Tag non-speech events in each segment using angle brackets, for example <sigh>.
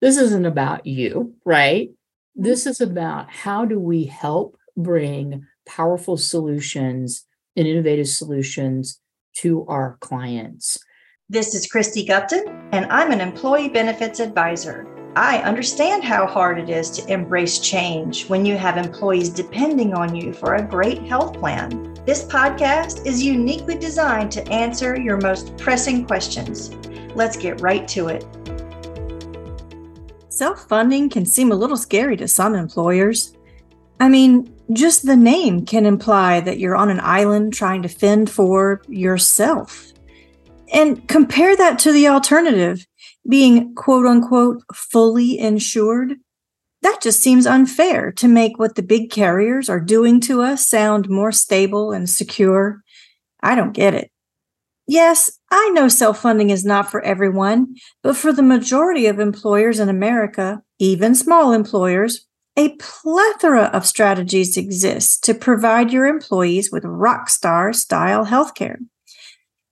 this isn't about you, right? Mm-hmm. This is about how do we help bring powerful solutions and innovative solutions to our clients. This is Cristy Gupton, and I'm an employee benefits advisor. I understand how hard it is to embrace change when you have employees depending on you for a great health plan. This podcast is uniquely designed to answer your most pressing questions. Let's get right to it. Self funding can seem a little scary to some employers. I mean, just the name can imply that you're on an island trying to fend for yourself. And compare that to the alternative being quote unquote fully insured. That just seems unfair to make what the big carriers are doing to us sound more stable and secure. I don't get it. Yes, I know self funding is not for everyone, but for the majority of employers in America, even small employers, a plethora of strategies exist to provide your employees with rock star style healthcare.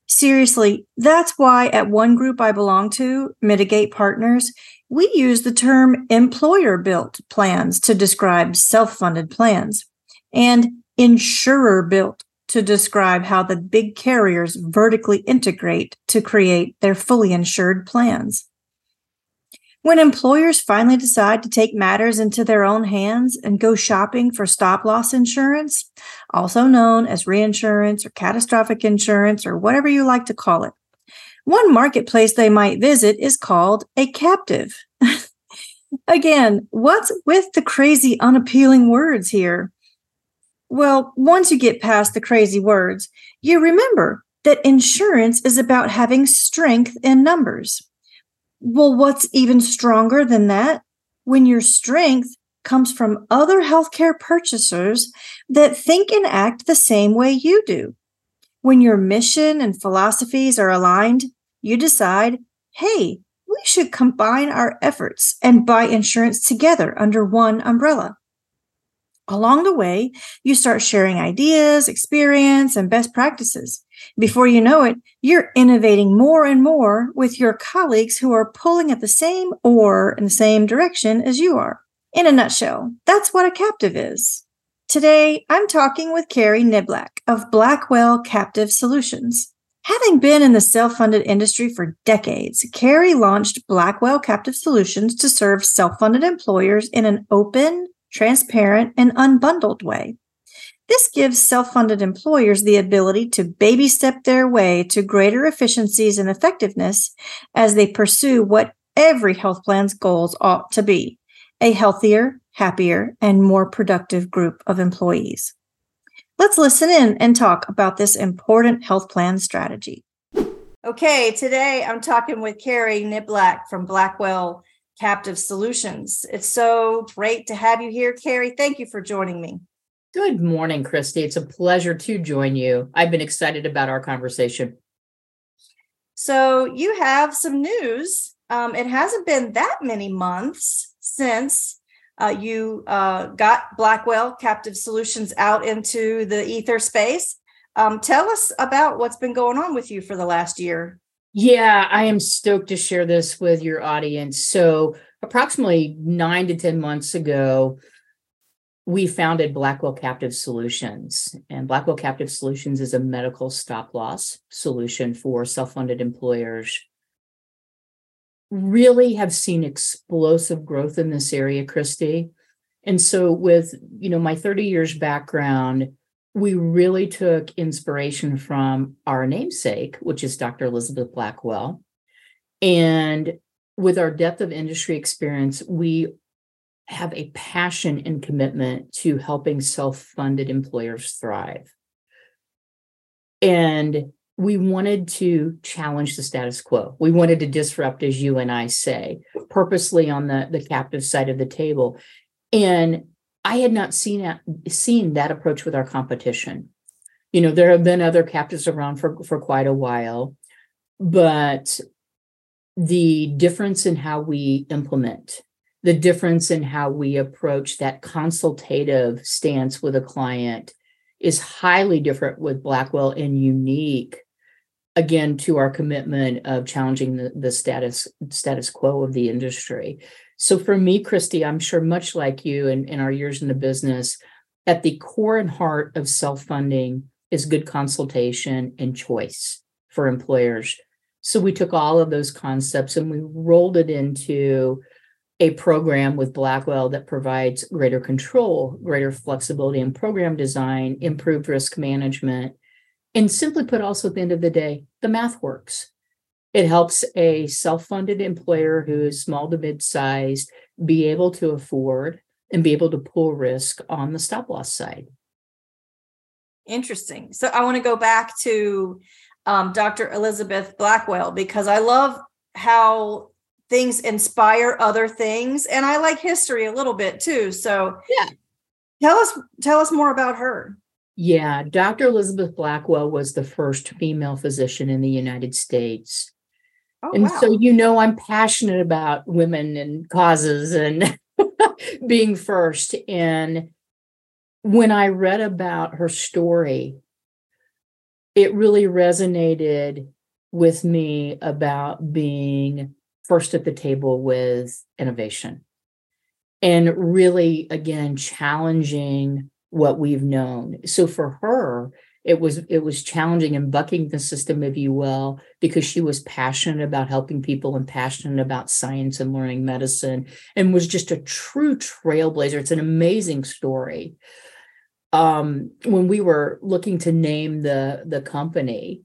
Seriously, that's why at one group I belong to, Mitigate Partners, we use the term employer built plans to describe self funded plans and insurer built to describe how the big carriers vertically integrate to create their fully insured plans. When employers finally decide to take matters into their own hands and go shopping for stop loss insurance, also known as reinsurance or catastrophic insurance or whatever you like to call it, one marketplace they might visit is called a captive. <laughs> Again, what's with the crazy, unappealing words here? Well, once you get past the crazy words, you remember that insurance is about having strength in numbers. Well, what's even stronger than that? When your strength comes from other healthcare purchasers that think and act the same way you do. When your mission and philosophies are aligned, you decide, hey, we should combine our efforts and buy insurance together under one umbrella. Along the way, you start sharing ideas, experience, and best practices. Before you know it, you're innovating more and more with your colleagues who are pulling at the same oar in the same direction as you are. In a nutshell, that's what a captive is. Today, I'm talking with Kari Niblack of Blackwell Captive Solutions. Having been in the self funded industry for decades, Kari launched Blackwell Captive Solutions to serve self funded employers in an open, transparent, and unbundled way. This gives self funded employers the ability to baby step their way to greater efficiencies and effectiveness as they pursue what every health plan's goals ought to be a healthier, happier, and more productive group of employees. Let's listen in and talk about this important health plan strategy. Okay, today I'm talking with Kari Niblack from Blackwell Captive Solutions. It's so great to have you here, Kari. Thank you for joining me. Good morning, Cristy. It's a pleasure to join you. I've been excited about our conversation. So, you have some news. Um, it hasn't been that many months since uh, you uh, got Blackwell Captive Solutions out into the ether space. Um, tell us about what's been going on with you for the last year. Yeah, I am stoked to share this with your audience. So, approximately nine to 10 months ago, we founded Blackwell Captive Solutions. And Blackwell Captive Solutions is a medical stop loss solution for self funded employers. Really have seen explosive growth in this area, Cristy. And so, with you know my 30 years background, we really took inspiration from our namesake, which is Dr. Elizabeth Blackwell. And with our depth of industry experience, we have a passion and commitment to helping self funded employers thrive. And we wanted to challenge the status quo. We wanted to disrupt, as you and I say, purposely on the, the captive side of the table. And I had not seen that, seen that approach with our competition. You know, there have been other captives around for, for quite a while, but the difference in how we implement, the difference in how we approach that consultative stance with a client is highly different with Blackwell and unique again to our commitment of challenging the, the status status quo of the industry. So for me, Cristy, I'm sure much like you in, in our years in the business, at the core and heart of self-funding is good consultation and choice for employers. So we took all of those concepts and we rolled it into a program with Blackwell that provides greater control, greater flexibility in program design, improved risk management. And simply put, also at the end of the day, the math works. It helps a self funded employer who is small to mid sized be able to afford and be able to pool risk on the stop loss side. Interesting. So I want to go back to um, Dr. Elizabeth Blackwell because I love how things inspire other things and i like history a little bit too so yeah tell us tell us more about her yeah dr elizabeth blackwell was the first female physician in the united states oh, and wow. so you know i'm passionate about women and causes and <laughs> being first and when i read about her story it really resonated with me about being first at the table with innovation and really again challenging what we've known so for her it was it was challenging and bucking the system if you will because she was passionate about helping people and passionate about science and learning medicine and was just a true trailblazer it's an amazing story um, when we were looking to name the the company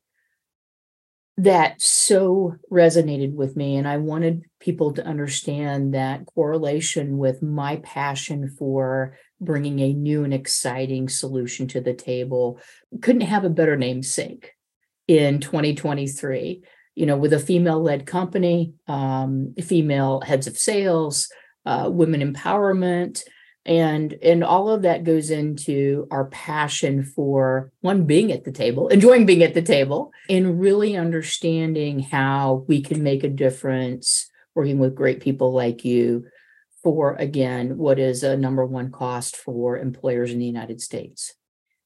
that so resonated with me. And I wanted people to understand that correlation with my passion for bringing a new and exciting solution to the table. Couldn't have a better namesake in 2023. You know, with a female led company, um, female heads of sales, uh, women empowerment, and and all of that goes into our passion for one being at the table enjoying being at the table and really understanding how we can make a difference working with great people like you for again what is a number one cost for employers in the united states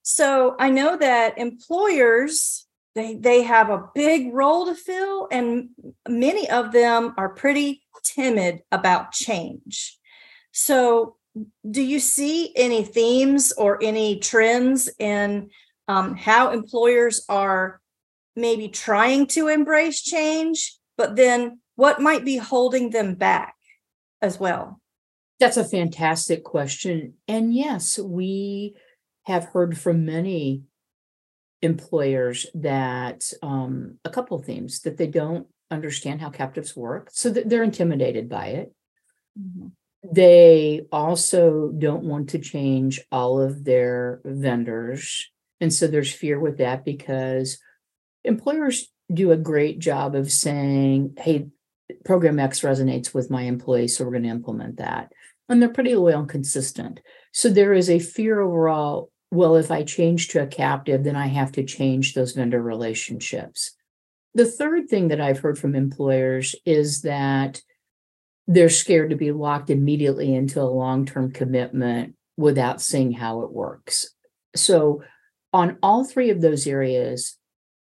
so i know that employers they they have a big role to fill and many of them are pretty timid about change so do you see any themes or any trends in um, how employers are maybe trying to embrace change, but then what might be holding them back as well? That's a fantastic question. And yes, we have heard from many employers that um, a couple of themes that they don't understand how captives work, so that they're intimidated by it. Mm-hmm. They also don't want to change all of their vendors. And so there's fear with that because employers do a great job of saying, hey, program X resonates with my employees, so we're going to implement that. And they're pretty loyal and consistent. So there is a fear overall. Well, if I change to a captive, then I have to change those vendor relationships. The third thing that I've heard from employers is that they're scared to be locked immediately into a long term commitment without seeing how it works. So, on all three of those areas,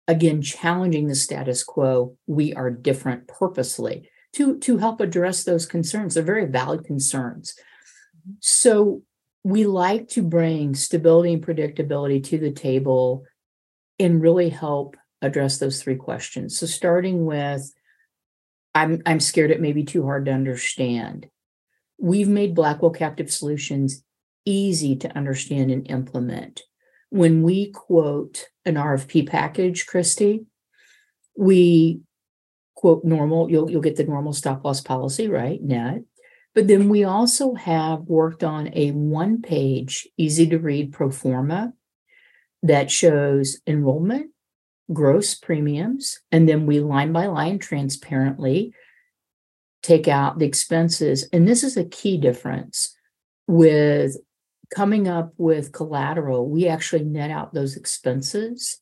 again, challenging the status quo, we are different purposely to, to help address those concerns. They're very valid concerns. Mm-hmm. So, we like to bring stability and predictability to the table and really help address those three questions. So, starting with I'm I'm scared it may be too hard to understand. We've made Blackwell Captive Solutions easy to understand and implement. When we quote an RFP package, Cristy, we quote normal, you'll you'll get the normal stop loss policy, right? Net. But then we also have worked on a one page, easy to read pro forma that shows enrollment, gross premiums, and then we line by line transparently take out the expenses. And this is a key difference with coming up with collateral. We actually net out those expenses.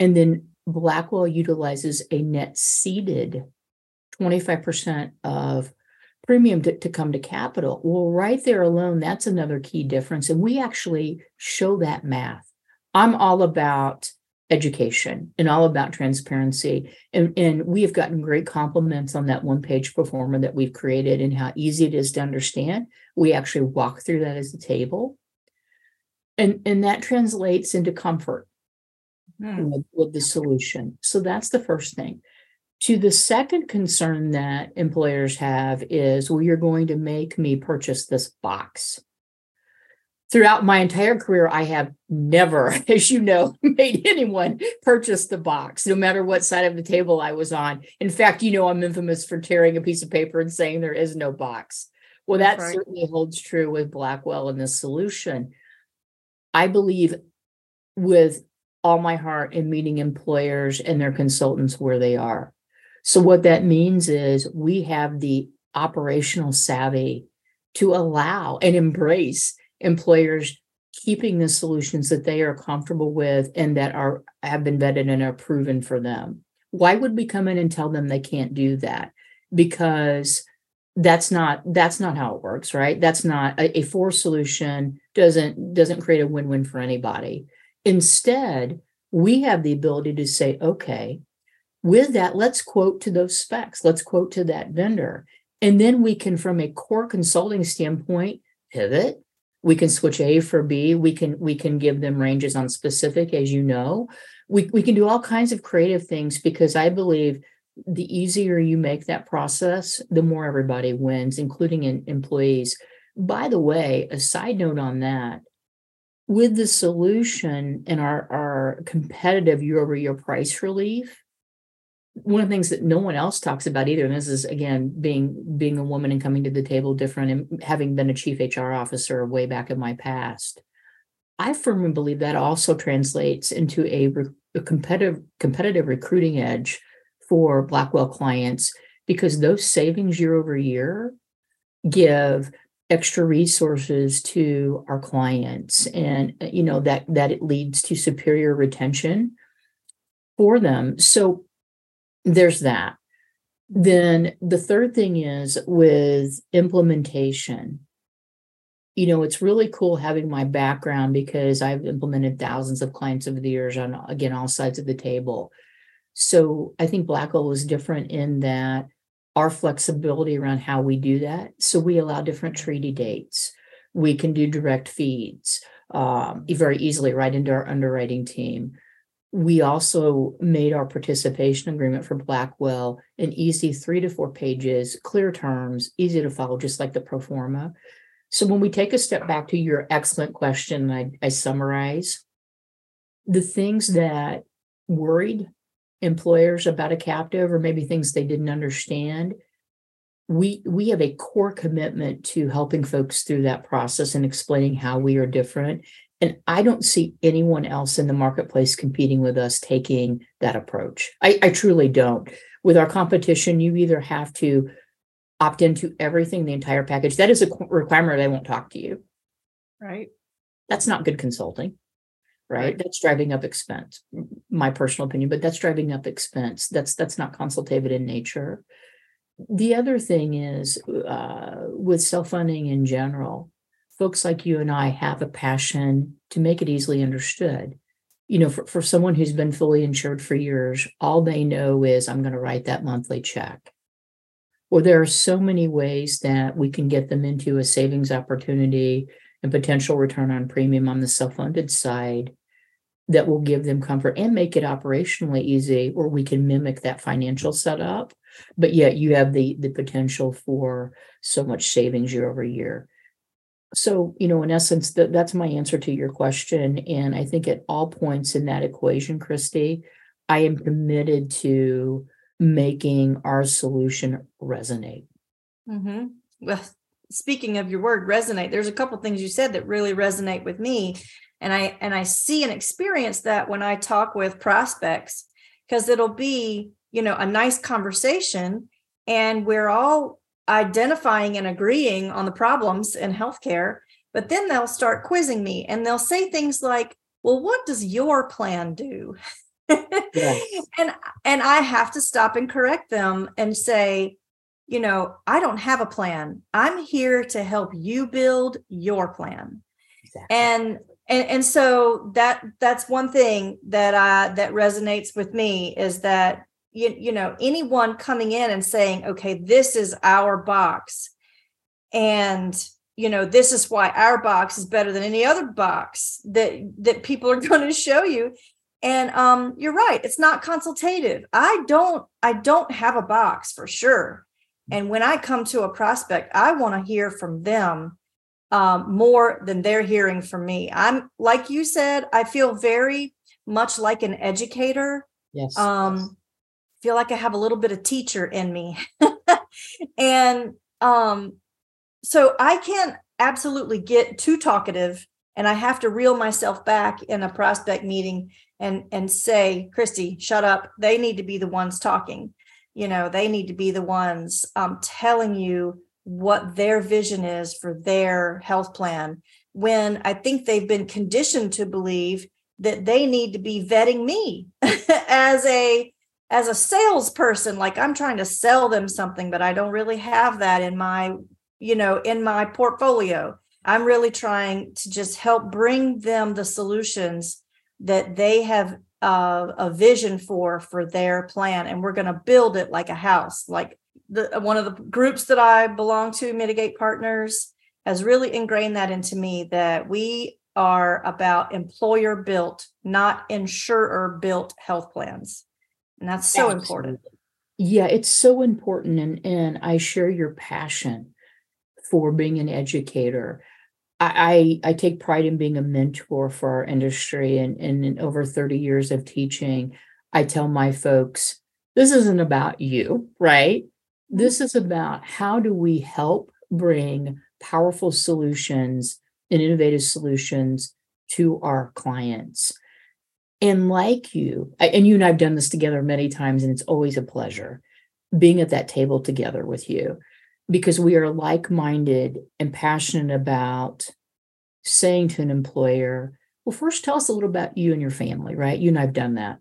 And then Blackwell utilizes a net ceded 25% of premium to, to come to capital. Well, right there alone, that's another key difference. And we actually show that math. I'm all about education and all about transparency. And, and we have gotten great compliments on that one page pro forma that we've created and how easy it is to understand. We actually walk through that as a table. And, and that translates into comfort mm. with, with the solution. So that's the first thing. To the second concern that employers have is, well, you're going to make me purchase this box throughout my entire career, I have never, <laughs> as you know, <laughs> made anyone purchase the box, no matter what side of the table I was on. In fact, you know, I'm infamous for tearing a piece of paper and saying there is no box. Well, that right. certainly holds true with Blackwell and the solution. I believe with all my heart in meeting employers and their consultants where they are. So, what that means is we have the operational savvy to allow and embrace employers keeping the solutions that they are comfortable with and that are have been vetted and are proven for them. Why would we come in and tell them they can't do that? Because that's not that's not how it works right? That's not a, a forced solution doesn't doesn't create a win-win for anybody instead we have the ability to say okay with that let's quote to those specs. Let's quote to that vendor. And then we can from a core consulting standpoint pivot. We can switch a for b. We can we can give them ranges on specific as you know. We, we can do all kinds of creative things because i believe the easier you make that process the more everybody wins including in employees. By the way a side note on that with the solution and our, our competitive year over year price relief one of the things that no one else talks about either and this is again being being a woman and coming to the table different and having been a chief hr officer way back in my past i firmly believe that also translates into a, a competitive competitive recruiting edge for blackwell clients because those savings year over year give extra resources to our clients and uh, you know that that it leads to superior retention for them so there's that. Then the third thing is with implementation. You know, it's really cool having my background because I've implemented thousands of clients over the years on, again, all sides of the table. So I think Blackwell was different in that our flexibility around how we do that. So we allow different treaty dates. We can do direct feeds um, very easily right into our underwriting team we also made our participation agreement for Blackwell an easy three to four pages, clear terms, easy to follow, just like the pro forma. So when we take a step back to your excellent question, I, I summarize the things that worried employers about a captive or maybe things they didn't understand we we have a core commitment to helping folks through that process and explaining how we are different and I don't see anyone else in the marketplace competing with us taking that approach. I, I truly don't. With our competition, you either have to opt into everything, the entire package. That is a requirement. They won't talk to you. Right. That's not good consulting. Right? That's driving up expense. My personal opinion, but that's driving up expense. That's that's not consultative in nature. The other thing is uh, with self funding in general folks like you and I have a passion to make it easily understood. You know, for, for someone who's been fully insured for years, all they know is I'm going to write that monthly check. Well, there are so many ways that we can get them into a savings opportunity and potential return on premium on the self funded side that will give them comfort and make it operationally easy, or we can mimic that financial setup. But yet you have the the potential for so much savings year over year so you know in essence that that's my answer to your question and i think at all points in that equation cristy i am committed to making our solution resonate mm-hmm. well speaking of your word resonate there's a couple things you said that really resonate with me and i and i see and experience that when i talk with prospects because it'll be you know a nice conversation and we're all identifying and agreeing on the problems in healthcare, but then they'll start quizzing me and they'll say things like, "Well, what does your plan do?" <laughs> Yes. and and I have to stop and correct them and say, you know, I don't have a plan. I'm here to help you build your plan. Exactly. And and and so that that's one thing that I that resonates with me is that you, you know anyone coming in and saying okay this is our box and you know this is why our box is better than any other box that that people are <laughs> going to show you and um you're right it's not consultative i don't i don't have a box for sure and when i come to a prospect i want to hear from them um, more than they're hearing from me i'm like you said i feel very much like an educator yes um feel like i have a little bit of teacher in me <laughs> and um so I can't absolutely get too talkative and I have to reel myself back in a prospect meeting and and say, Cristy, shut up. They need to be the ones talking. You know, they need to be the ones um, telling you what their vision is for their health plan. When I think they've been conditioned to believe that they need to be vetting me <laughs> as a as a salesperson like i'm trying to sell them something but i don't really have that in my you know in my portfolio i'm really trying to just help bring them the solutions that they have uh, a vision for for their plan and we're going to build it like a house like the one of the groups that i belong to mitigate partners has really ingrained that into me that we are about employer built not insurer built health plans and that's so Absolutely. important yeah it's so important and and i share your passion for being an educator. I, I, take pride in being a mentor for our industry and, and in over 30 years of teaching, I tell my folks, this isn't about you, right? Mm-hmm. This is about how do we help bring powerful solutions and innovative solutions to our clients. And like you, and you and I've done this together many times, and it's always a pleasure being at that table together with you because we are like minded and passionate about saying to an employer, well, first tell us a little about you and your family, right? You and I've done that.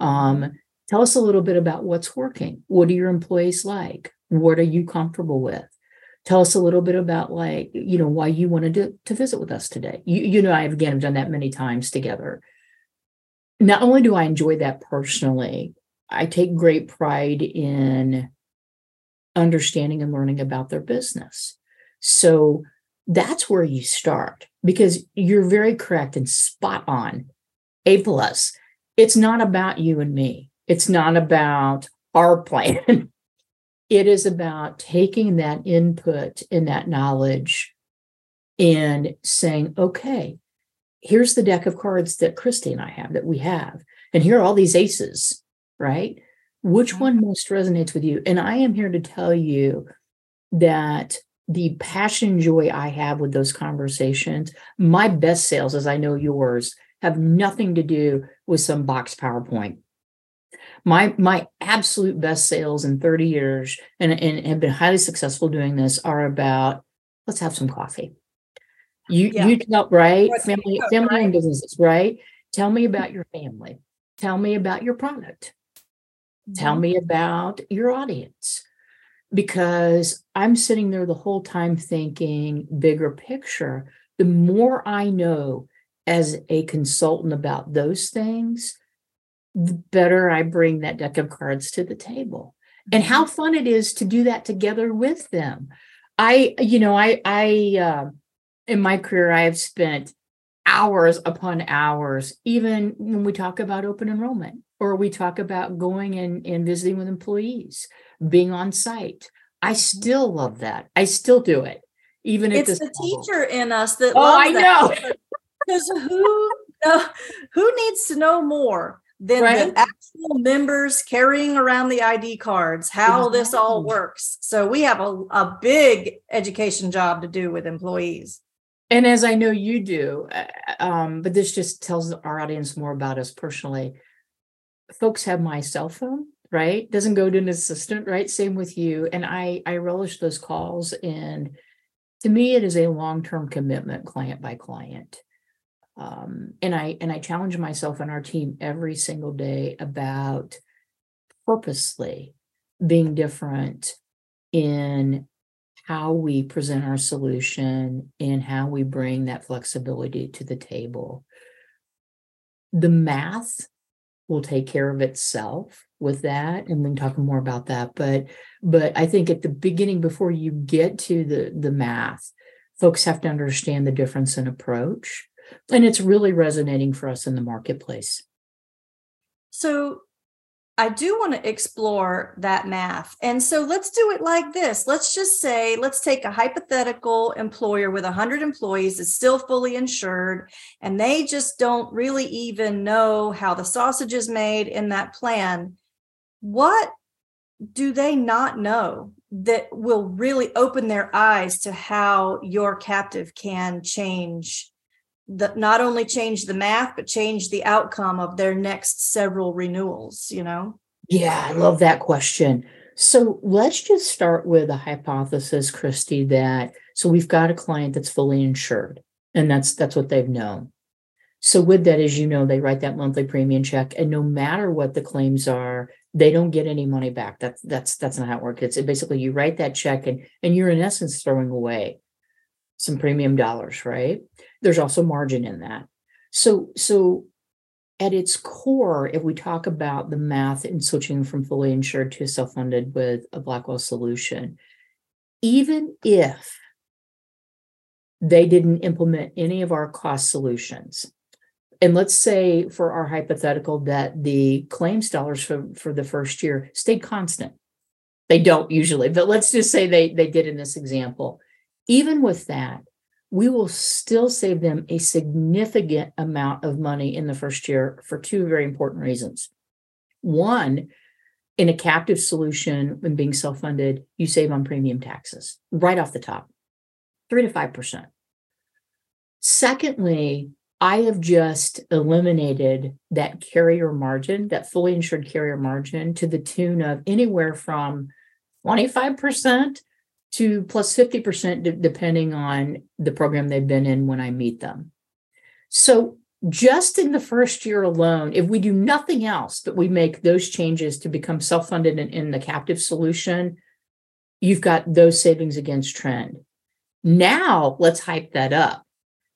Um, tell us a little bit about what's working. What are your employees like? What are you comfortable with? Tell us a little bit about like, you know, why you wanted to, to visit with us today. You, you know, I've again have done that many times together. Not only do I enjoy that personally, I take great pride in understanding and learning about their business. So that's where you start because you're very correct and spot on. A plus. It's not about you and me. It's not about our plan. <laughs> it is about taking that input and that knowledge and saying, okay, here's the deck of cards that Cristy and I have that we have. And here are all these aces, right? Which one most resonates with you? And I am here to tell you that the passion and joy I have with those conversations, my best sales, as I know yours, have nothing to do with some box PowerPoint. My my absolute best sales in 30 years and, and have been highly successful doing this are about let's have some coffee. You yeah. you tell right family family and businesses, right? Tell me about your family. Tell me about your product. Tell mm-hmm. me about your audience. Because I'm sitting there the whole time thinking bigger picture. The more I know as a consultant about those things, the better I bring that deck of cards to the table. And how mm-hmm. fun it is to do that together with them. I, you know, I, I, uh, in my career, I have spent hours upon hours, even when we talk about open enrollment or we talk about going and, and visiting with employees, being on site. I mm-hmm. still love that. I still do it, even it's if the level. teacher in us that. Oh, I know. Because who uh, who needs to know more than right? the actual members carrying around the ID cards? How this all works. So we have a, a big education job to do with employees. And as I know you do, uh, um, but this just tells our audience more about us personally folks have my cell phone right? Doesn't go to an assistant right? Same with you. And i i relish those calls. And to me it is a long-term commitment client by client. Um, and i and i challenge myself and our team every single day about purposely being different in how we present our solution and how we bring that flexibility to the table. The math will take care of itself with that and we can talk more about that but but i think at the beginning before you get to the the math folks have to understand the difference in approach and it's really resonating for us in the marketplace. So I do want to explore that math. And so let's do it like this. Let's just say, let's take a hypothetical employer with 100 employees is still fully insured, and they just don't really even know how the sausage is made in that plan. What do they not know that will really open their eyes to how your captive can change the, not only change the math but change the outcome of their next several renewals you know? Yeah i love that question. So let's just start with a hypothesis cristy that so we've got a client that's fully insured and that's that's what they've known. So with that as you know they write that monthly premium check and no matter what the claims are they don't get any money back. That's that's that's not how it works. It's basically you write that check and and you're in essence throwing away some premium dollars right there's also margin in that. So, so at its core, if we talk about the math in switching from fully insured to self-funded with a Blackwell solution, even if they didn't implement any of our cost solutions, and let's say for our hypothetical that the claims dollars for, for the first year stayed constant. They don't usually, but let's just say they, they did in this example. Even with that, we will still save them a significant amount of money in the first year for two very important reasons. One, in a captive solution, when being self funded, you save on premium taxes right off the top, three to 5%. Secondly, I have just eliminated that carrier margin, that fully insured carrier margin, to the tune of anywhere from 25% to plus 50% d- depending on the program they've been in when I meet them. So, just in the first year alone, if we do nothing else but we make those changes to become self funded in, in the captive solution, you've got those savings against trend. Now, let's hype that up.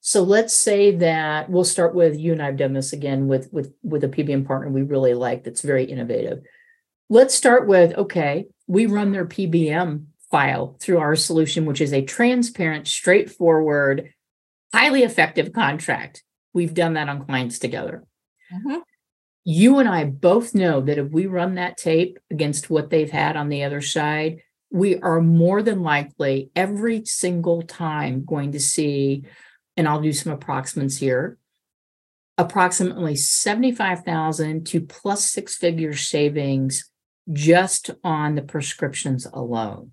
So let's say that we'll start with you and I've done this again with with with a PBM partner we really like that's very innovative. Let's start with okay, we run their PBM file through our solution, which is a transparent, straightforward, highly effective contract. We've done that on clients together. Mm-hmm. You and I both know that if we run that tape against what they've had on the other side, we are more than likely every single time going to see, and I'll do some approximates here, approximately 75,000 to plus six figure savings just on the prescriptions alone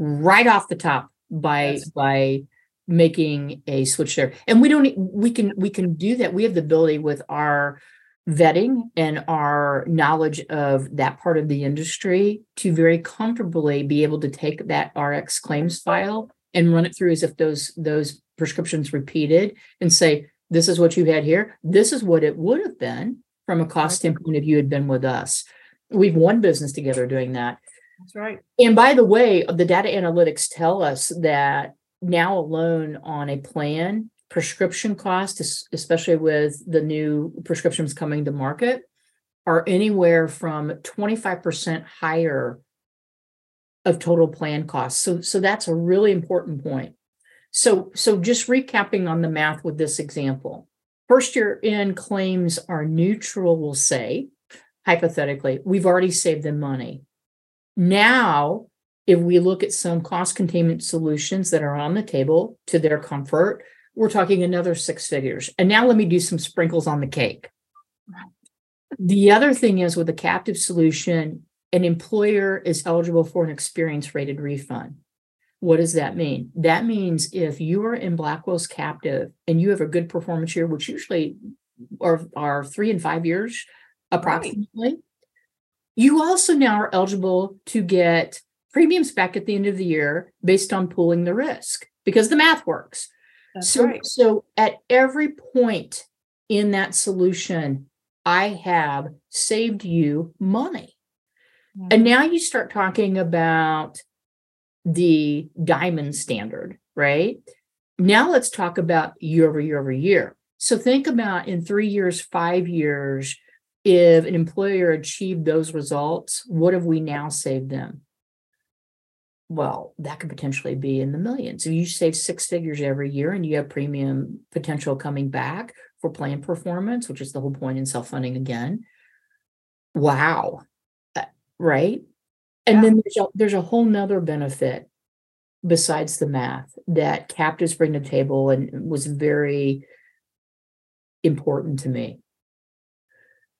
right off the top by yes. by making a switch there. And we don't we can we can do that. We have the ability with our vetting and our knowledge of that part of the industry to very comfortably be able to take that rx claims file and run it through as if those those prescriptions repeated and say this is what you had here. This is what it would have been from a cost standpoint if you had been with us. We've won business together doing that that's right. And by the way, the data analytics tell us that now alone on a plan, prescription costs, especially with the new prescriptions coming to market, are anywhere from 25% higher of total plan costs. So, so that's a really important point. So, so just recapping on the math with this example. First year in claims are neutral, we'll say, hypothetically, we've already saved them money. Now, if we look at some cost containment solutions that are on the table to their comfort, we're talking another six figures. And now let me do some sprinkles on the cake. The other thing is with a captive solution, an employer is eligible for an experience rated refund. What does that mean? That means if you are in Blackwell's captive and you have a good performance year, which usually are, are three and five years approximately, right. You also now are eligible to get premiums back at the end of the year based on pooling the risk because the math works. That's so, right. so at every point in that solution, I have saved you money. Mm-hmm. And now you start talking about the diamond standard, right? Now let's talk about year over year over year. So think about in three years, five years, if an employer achieved those results, what have we now saved them? Well, that could potentially be in the millions. If you save six figures every year and you have premium potential coming back for plan performance, which is the whole point in self funding again, wow, uh, right? And Yeah. then there's a, there's a whole nother benefit besides the math that captives bring to the table and was very important to me.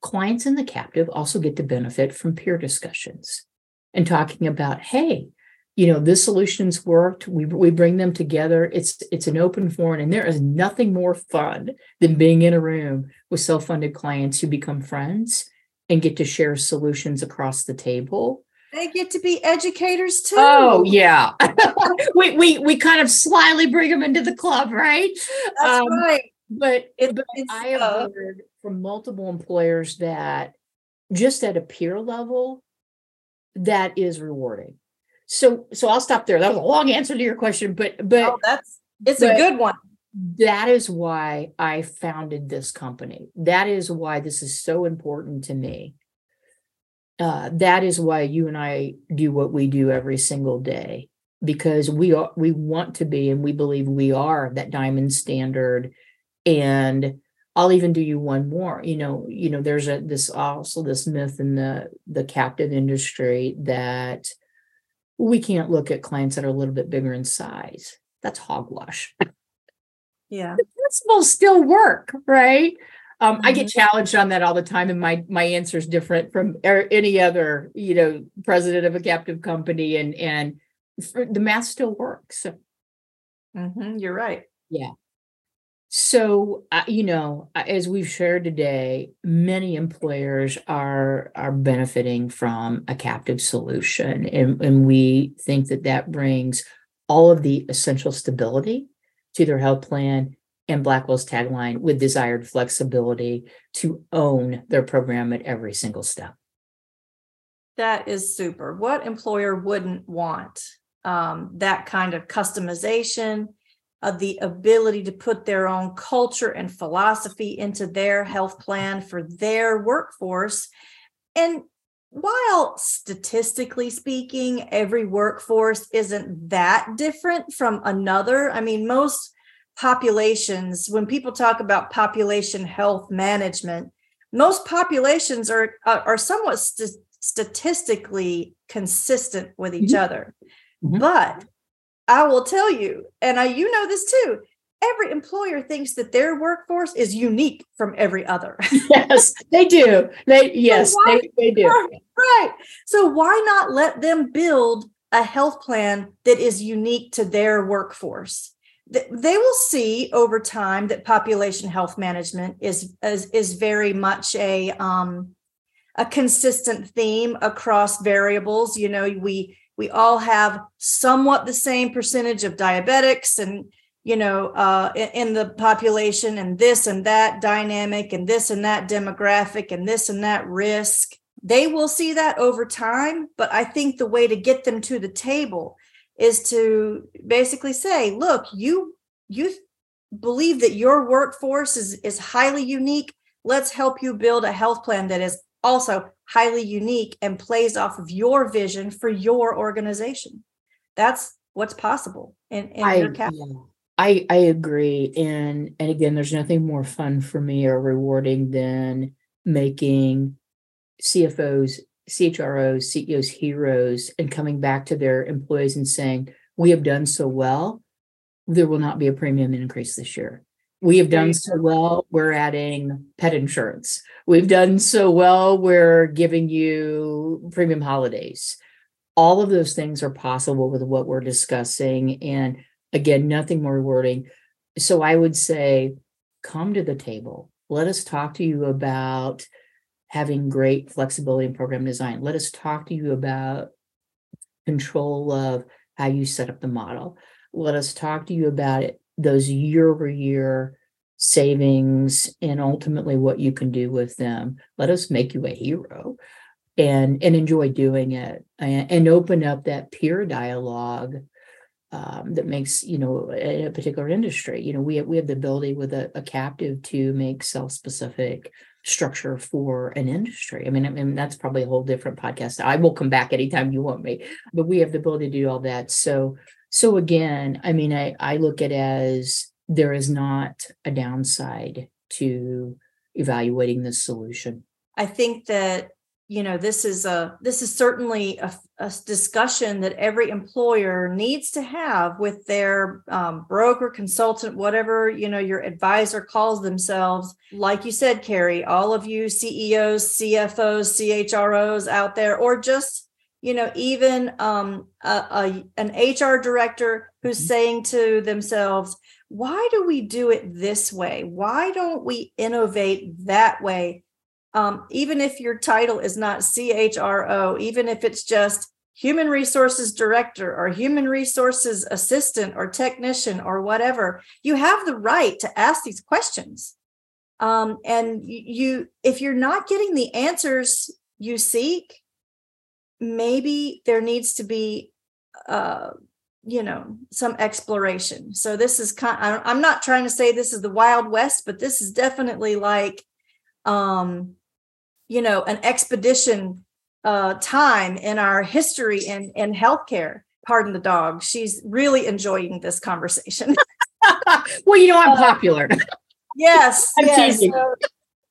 Clients in the captive also get to benefit from peer discussions and talking about, hey, you know, this solution's worked. We we bring them together. It's it's an open forum, and there is nothing more fun than being in a room with self-funded clients who become friends and get to share solutions across the table. They get to be educators too. Oh yeah, <laughs> we we we kind of slyly bring them into the club, right? that's um, right. But It- but it's, I have uh, heard from multiple employers that just at a peer level, that is rewarding. So so I'll stop there. That was a long answer to your question, but but Oh, that's it's but- a good one. that is why I founded this company. That is why this is so important to me. Uh, that is why you and I do what we do every single day because we are we want to be and we believe we are that diamond standard. And I'll even do you one more. You know, you know, there's a this also this myth in the the captive industry that we can't look at clients that are a little bit bigger in size. That's hogwash Yeah. principles still work, right? Um, I get Mhm. challenged on that all the time, and my my answer is different from er- any other, you know, president of a captive company, and and for, the math still works. So, hmm you're right. So uh, you know, as we've shared today, many employers are are benefiting from a captive solution, and and we think that that brings all of the essential stability to their health plan and Blackwell's tagline with desired flexibility to own their program at every single step. That is super. What employer wouldn't want um, that kind of customization, of the ability to put their own culture and philosophy into their health plan for their workforce? And while statistically speaking, every workforce isn't that different from another, I mean, most populations, when people talk about population health management, most populations are are, somewhat st- statistically consistent with each Mhm. other. Mhm. But I will tell you, and I, you know this too. Every employer thinks that their workforce is unique from every other. <laughs> Yes, they do. They yes, why- they, they do. <laughs> right. So why not let them build a health plan that is unique to their workforce? They will see over time that population health management is is, is very much a um, a consistent theme across variables. You know, we we all have somewhat the same percentage of diabetics and you know uh, in, the population and this and that dynamic and this and that demographic and this and that risk. They will see that over time but i think the way to get them to the table is to basically say look you you believe that your workforce is is highly unique. Let's help you build a health plan that is also highly unique and plays off of your vision for your organization that's what's possible in, in I, your cap yeah, I I agree. And and again, there's nothing more fun for me or rewarding than making CFOs, CHROs, CEOs heroes and coming back to their employees and saying, we have done so well, there will not be a premium increase this year. We have done so well, we're adding pet insurance. We've done so well, we're giving you premium holidays. All of those things are possible with what we're discussing. And again, nothing more rewarding. So I would say, come to the table. Let us talk to you about having great flexibility in program design. Let us talk to you about control of how you set up the model. Let us talk to you about it, those year over year savings and ultimately what you can do with them. Let us make you a hero and and enjoy doing it and, and open up that peer dialogue um, that makes you know a, a, particular industry you know we have, we have the ability with a, a captive to make self-specific structure for an industry. I mean i mean that's probably a whole different podcast. I will come back anytime you want me but we have the ability to do all that. So so again i mean i i look at as there is not a downside to evaluating this solution. I think that you know this is a this is certainly a, a discussion that every employer needs to have with their um, broker consultant whatever you know your advisor calls themselves. Like you said Kari all of you ceos cfos chros out there or just you know even um, a, a, an hr director who's mm-hmm. saying to themselves why do we do it this way? Why don't we innovate that way um, even if your title is not CHRO, even if it's just human resources director or human resources assistant or technician or whatever, you have the right to ask these questions. Um, and you, if you're not getting the answers you seek, maybe there needs to be, uh, you know, some exploration. So this is kind. I'm not trying to say this is the Wild West, but this is definitely like um you know an expedition uh, time in our history in in healthcare. Pardon the dog. She's really enjoying this conversation. <laughs> well, you know I'm uh, popular. yes, <laughs> I'm yes. teasing. So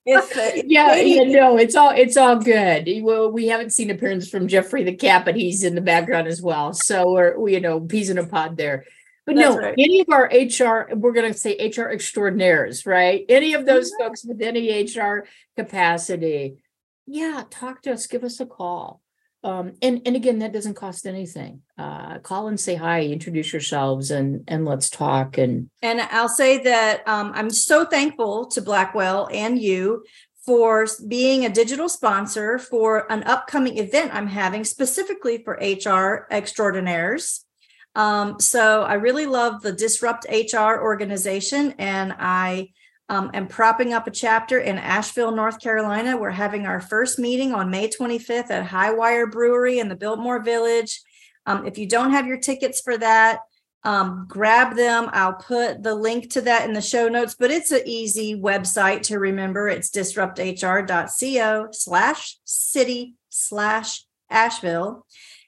uh, yeah, yeah, no, it's all it's all good. Well, we haven't seen appearance from Jeffrey the cat, but he's in the background as well. So we're we, you know peas in a pod there. But That's no, right. any of our HR, we're going to say HR extraordinaires, right? Any of those mm-hmm. folks with any HR capacity yeah, talk to us, give us a call. Um, and and again, that doesn't cost anything. Uh, call and say hi, introduce yourselves, and and let's talk. And and I'll say that um, I'm so thankful to Blackwell and you for being a digital sponsor for an upcoming event I'm having specifically for HR extraordinaires. Um, so I really love the Disrupt HR organization, and I um, propping up a chapter in Asheville, North Carolina. We're having our first meeting on May 25th at Hi-Wire Brewery in the Biltmore Village. Um, if you don't have your tickets for that, um, grab them. I'll put the link to that in the show notes, but it's an easy website to remember. It's disrupthr.co slash city slash Asheville.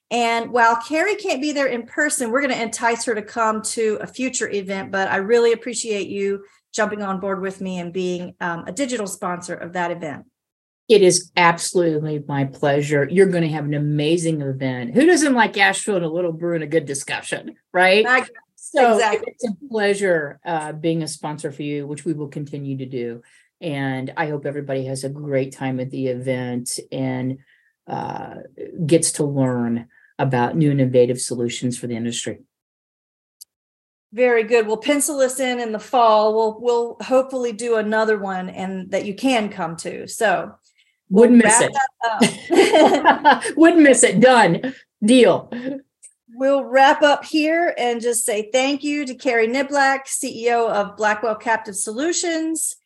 And while Kari can't be there in person, we're going to entice her to come to a future event. But I really appreciate you jumping on board with me and being um, a digital sponsor of that event. It is absolutely my pleasure. You're going to have an amazing event. Who doesn't like Asheville and a little brew and a good discussion, right? I, so exactly. it's a pleasure uh, being a sponsor for you, which we will continue to do. And I hope everybody has a great time at the event and uh, gets to learn about new and innovative solutions for the industry. Very good. We'll pencil this in in the fall. We'll we'll hopefully do another one and that you can come to. So wouldn't miss it. <laughs> Wouldn't miss it. Done. Deal. We'll wrap up here and just say thank you to Kari Niblack, CEO of Blackwell Captive Solutions.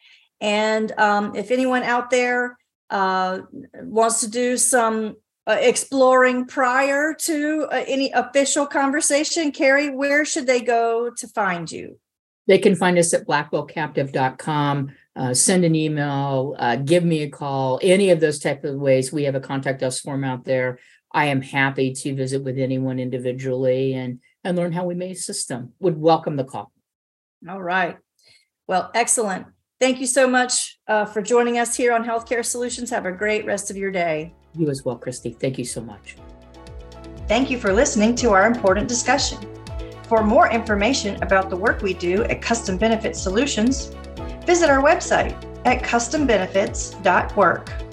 And um, if anyone out there uh, wants to do some uh, exploring prior to uh, any official conversation, Kari, where should they go to find you? They can find us at blackwellcaptive.com. Uh, send an email, uh, give me a call, any of those type of ways. We have a contact us form out there. I am happy to visit with anyone individually and and learn how we may assist them. Would welcome the call. All right. Well, excellent. Thank you so much uh, for joining us here on Healthcare Solutions. Have a great rest of your day. You as well, Cristy. Thank you so much. Thank you for listening to our important discussion. For more information about the work we do at Custom Benefit Solutions, visit our website at custombenefits.work.